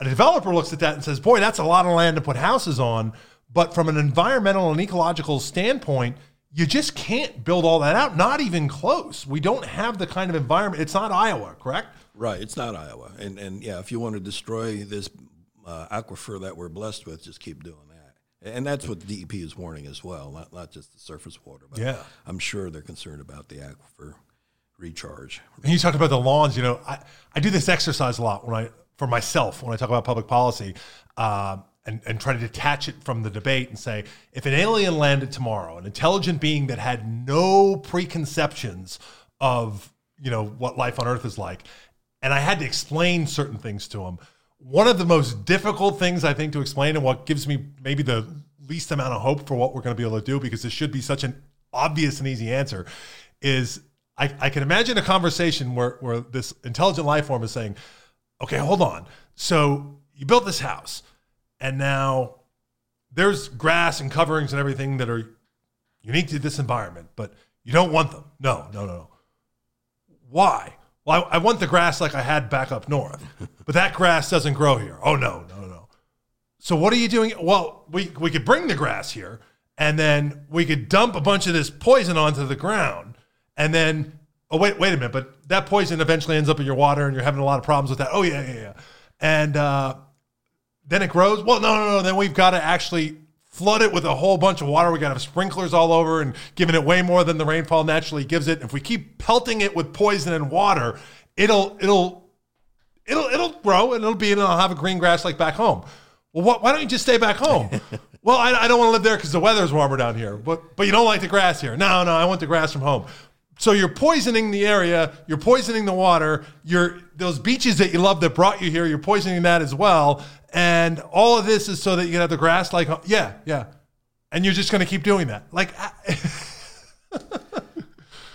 a developer looks at that and says, "Boy, that's a lot of land to put houses on." But from an environmental and ecological standpoint, you just can't build all that out. Not even close. We don't have the kind of environment. It's not Iowa, correct? Right, it's not Iowa, and and yeah, if you want to destroy this uh, aquifer that we're blessed with, just keep doing that. And that's what the DEP is warning as well, not not just the surface water. But Yeah. I'm sure they're concerned about the aquifer recharge. And you talked about the lawns. You know, I, I do this exercise a lot when I for myself when I talk about public policy, um, and and try to detach it from the debate and say, if an alien landed tomorrow, an intelligent being that had no preconceptions of you know what life on Earth is like, and I had to explain certain things to him. One of the most difficult things I think to explain, and what gives me maybe the least amount of hope for what we're going to be able to do, because this should be such an obvious and easy answer, is I, I can imagine a conversation where, where this intelligent life form is saying, okay, hold on. So you built this house, and now there's grass and coverings and everything that are unique to this environment, but you don't want them. No, no, no, no. Why? Well, I, I want the grass like I had back up north, [LAUGHS] but that grass doesn't grow here. Oh, no, no, no. So what are you doing? Well, we, we could bring the grass here, and then we could dump a bunch of this poison onto the ground, and then oh wait wait a minute, but that poison eventually ends up in your water, and you're having a lot of problems with that. Oh yeah yeah yeah, and uh, then it grows. Well no no no, then we've got to actually flood it with a whole bunch of water. We got to have sprinklers all over and giving it way more than the rainfall naturally gives it. If we keep pelting it with poison and water, it'll it'll it'll it'll grow and it'll be and it'll have a green grass like back home. Well, what, why don't you just stay back home? [LAUGHS] well, I, I don't want to live there because the weather's warmer down here. But but you don't like the grass here. No, no, I want the grass from home. So you're poisoning the area. You're poisoning the water. You're those beaches that you love that brought you here. You're poisoning that as well. And all of this is so that you can have the grass. Like uh, yeah, yeah. And you're just going to keep doing that. Like [LAUGHS]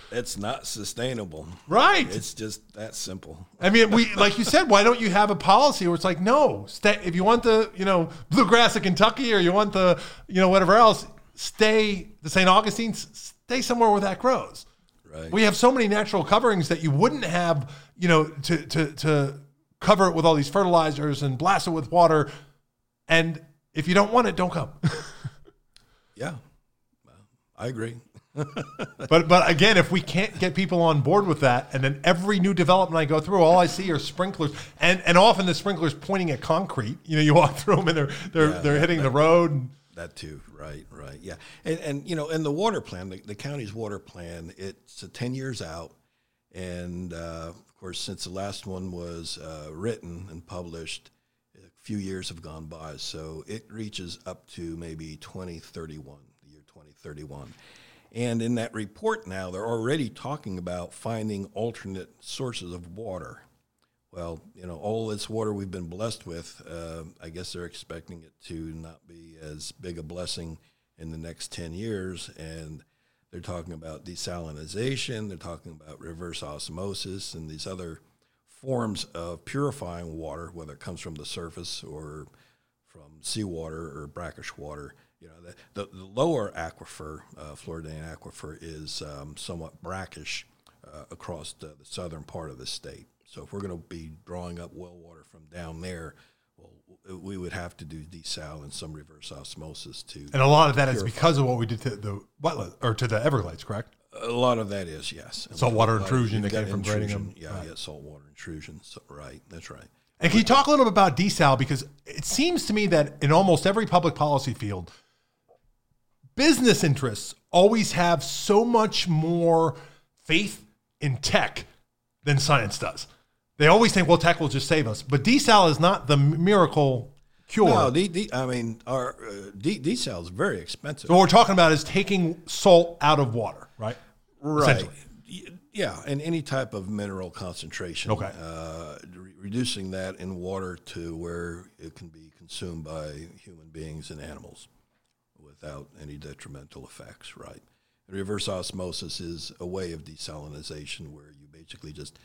It's not sustainable. right. It's just that simple. I mean, we like you said. Why don't you have a policy where it's like, no, stay. If you want the, you know, bluegrass of Kentucky, or you want the, you know, whatever else, stay the St. Augustine. Stay somewhere where that grows. Right. We have so many natural coverings that you wouldn't have, you know, to to to cover it with all these fertilizers and blast it with water. And if you don't want it, don't come. [LAUGHS] Yeah, Well, I agree. [LAUGHS] But but again, if we can't get people on board with that, and then every new development I go through, all I see are sprinklers, and and often the sprinklers pointing at concrete. You know, you walk [LAUGHS] through them and they're they're Yeah, they're that- hitting the road. That too, right, right, yeah, and and you know, in the water plan, the, the county's water plan, it's ten years out, and uh, of course, since the last one was uh, written and published, a few years have gone by, so it reaches up to maybe twenty thirty one, the year twenty thirty one, and in that report now, they're already talking about finding alternate sources of water. Well, you know, all this water we've been blessed with, uh, I guess they're expecting it to not be as big a blessing in the next 10 years. And they're talking about desalinization, they're talking about reverse osmosis, and these other forms of purifying water, whether it comes from the surface or from seawater or brackish water. You know, the, the, the lower aquifer, uh, Floridian aquifer, is um, somewhat brackish uh, across the, the southern part of the state. So if we're going to be drawing up well water from down there, we would have to do desal and some reverse osmosis to. and a lot of that is because of what we did to the wetland or to the Everglades, correct? A lot of that is yes. Saltwater a lot of- intrusion that came from intrusion. them. Yeah, Right. yeah, saltwater intrusion. So, right, that's right. And can you talk a little bit about desal? Because it seems to me that in almost every public policy field, business interests always have so much more faith in tech than science does. They always think, well, tech will just save us. But desal is not the miracle cure. No, D, D, I mean, our uh, D, desal is very expensive. so what we're talking about is taking salt out of water, right? Right. Yeah, and any type of mineral concentration. Okay. Uh, re- reducing that in water to where it can be consumed by human beings and animals without any detrimental effects, right? Reverse osmosis is a way of desalinization where you basically just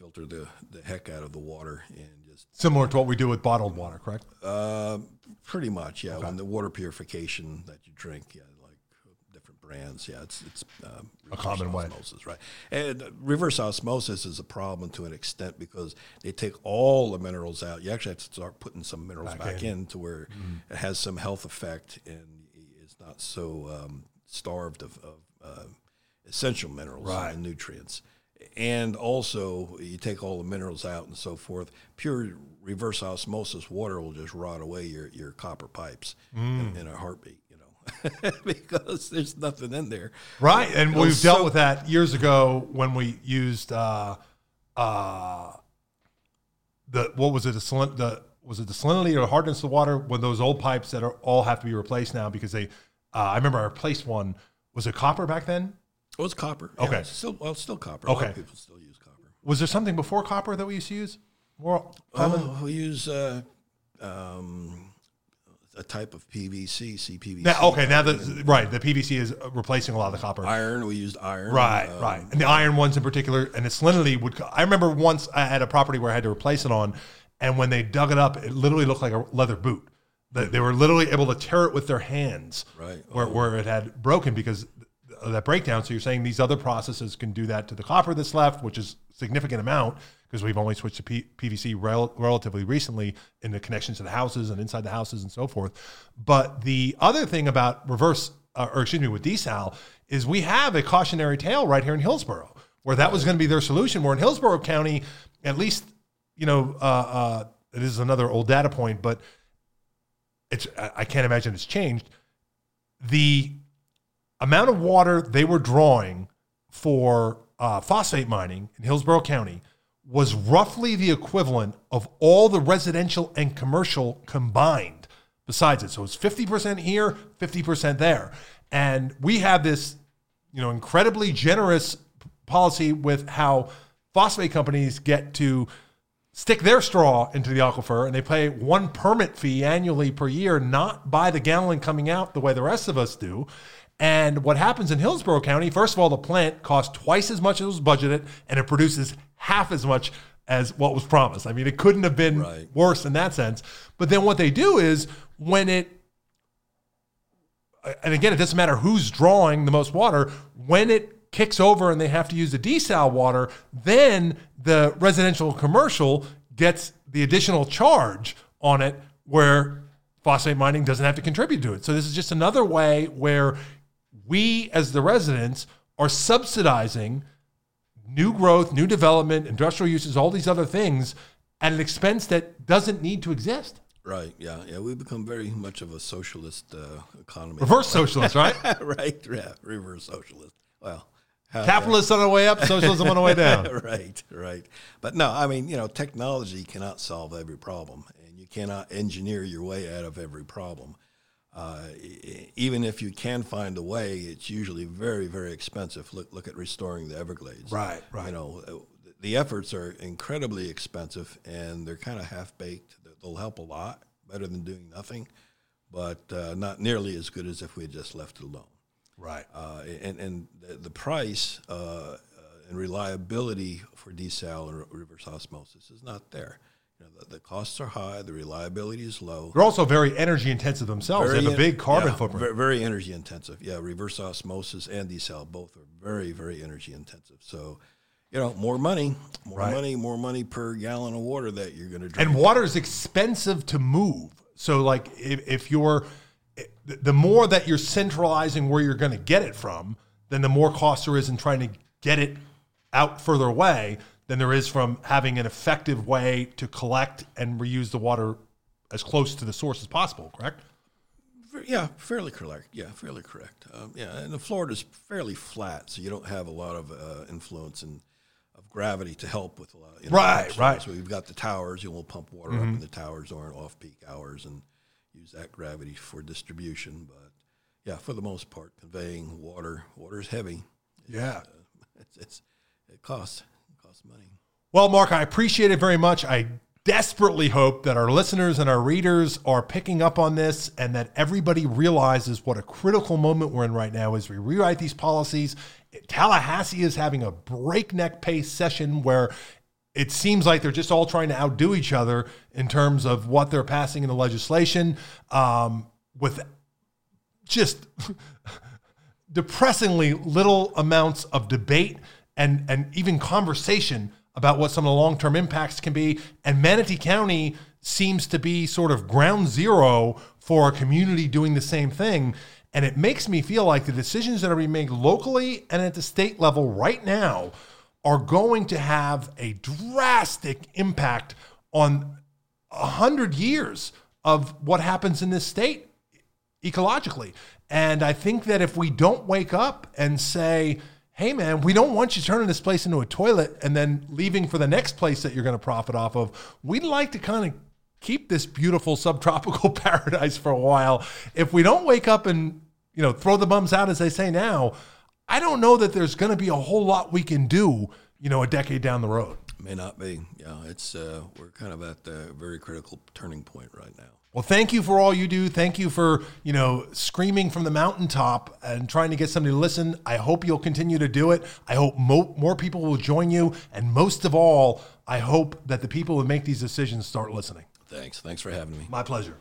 filter the, the heck out of the water and just Similar to what we do with bottled water, correct? uh, pretty much, yeah. When the water purification that you drink, yeah, like uh, different brands, yeah, it's it's um, A common reverse way. osmosis, right? And reverse osmosis is a problem to an extent because they take all the minerals out. You actually have to start putting some minerals Back back, in. in. to where it has some health effect and is not so um, starved of, of uh, essential minerals Right. and nutrients. And also you take all the minerals out and so forth. Pure reverse osmosis water will just rot away your, your copper pipes in, in a heartbeat, you know, [LAUGHS] because there's nothing in there. Right, and we've dealt with that years ago when we used uh, uh, the what was it the, salin- the was it the salinity or hardness of the water when those old pipes that are all have to be replaced now because they uh, I remember I replaced one was it copper back then Oh, it's copper. Yeah, Okay. it's still, well, it's still copper. A lot Okay. of people still use copper. was there something before copper that we used to use more common Oh, we use uh, um, a type of PVC, CPVC. now, okay now the right the PVC is replacing a lot of the copper Iron, we used iron. Right, um, right. And the iron ones in particular, and the salinity would. I remember once I had a property where I had to replace it on, and when they dug it up, it literally looked like a leather boot. They, they were literally able to tear it with their hands, Right. where, where it had broken because that breakdown. So you're saying these other processes can do that to the copper that's left, which is significant amount because we've only switched to P- PVC rel- relatively recently in the connections to the houses and inside the houses and so forth. But the other thing about reverse, uh, or excuse me, with desal is we have a cautionary tale right here in Hillsborough where that was going to be their solution. Where in Hillsborough County, at least, you know, uh, uh, this is another old data point, but it's I I can't imagine it's changed. The amount of water they were drawing for uh, phosphate mining in Hillsborough County was roughly the equivalent of all the residential and commercial combined besides it. So it's 50% here, 50% there. And we have this, you know, incredibly generous policy with how phosphate companies get to stick their straw into the aquifer and they pay one permit fee annually per year, not by the gallon coming out the way the rest of us do. And what happens in Hillsborough County, first of all, the plant costs twice as much as was budgeted and it produces half as much as what was promised. I mean, it couldn't have been Right. worse in that sense. But then what they do is when it and again, it doesn't matter who's drawing the most water. When it kicks over and they have to use the desal water, then the residential commercial gets the additional charge on it where phosphate mining doesn't have to contribute to it. So this is just another way where we as the residents are subsidizing new growth, new development, industrial uses, all these other things at an expense that doesn't need to exist. Right. Yeah. Yeah. We've become very much of a socialist uh, economy. Reverse socialist, right? [LAUGHS] right. Yeah. Reverse socialist. Well, how- Capitalists on the way up, socialism on the way down. [LAUGHS] right, right. But no, I mean, you know, technology cannot solve every problem, and you cannot engineer your way out of every problem. Uh, even if you can find a way, it's usually very, very expensive. Look, look at restoring the Everglades. Right, right. You know, uh, the efforts are incredibly expensive, and they're kind of half baked. They'll help a lot, better than doing nothing, but uh, not nearly as good as if we had just left it alone Right. uh, and and the, the price uh, uh, and reliability for desal and reverse osmosis is not there. You know, the, the costs are high, the reliability is low. They're also very energy intensive themselves. they have a big carbon yeah, footprint. Very energy intensive. Yeah, reverse osmosis and desal both are very very energy intensive. So, you know, more money, more Right. money, more money per gallon of water that you're going to drink. and water is expensive to move. So, like, if, if you're the more that you're centralizing where you're going to get it from, then the more cost there is in trying to get it out further away than there is from having an effective way to collect and reuse the water as close to the source as possible. Correct? Yeah, fairly correct. Yeah, fairly correct. Um, yeah, and the Florida's fairly flat, so you don't have a lot of uh, influence and of gravity to help with a lot. You know, Right, right. So you've got the towers. You will pump water up in the towers during off-peak hours and use that gravity for distribution. But yeah, for the most part, conveying water. Water is heavy. Yeah. [LAUGHS] It's, it's it costs costs money. Well, Mark, I appreciate it very much. I desperately hope that our listeners and our readers are picking up on this and that everybody realizes what a critical moment we're in right now as we rewrite these policies. Tallahassee is having a breakneck pace session where it seems like they're just all trying to outdo each other in terms of what they're passing in the legislation um, with just [LAUGHS] depressingly little amounts of debate and, and even conversation about what some of the long term impacts can be. And Manatee County seems to be sort of ground zero for a community doing the same thing. And it makes me feel like the decisions that are being made locally and at the state level right now are going to have a drastic impact on a hundred years of what happens in this state ecologically. And I think that if we don't wake up and say, hey man, we don't want you turning this place into a toilet and then leaving for the next place that you're going to profit off of, we'd like to kind of keep this beautiful subtropical [LAUGHS] paradise for a while. If we don't wake up and, you know, throw the bums out as they say now, I don't know that there's going to be a whole lot we can do, you know, a decade down the road. May not be. Yeah, it's uh, we're kind of at the very critical turning point right now. Well, thank you for all you do. Thank you for, you know, screaming from the mountaintop and trying to get somebody to listen. I hope you'll continue to do it. I hope mo- more people will join you. And most of all, I hope that the people who make these decisions start listening. Thanks. Thanks for having me. My pleasure.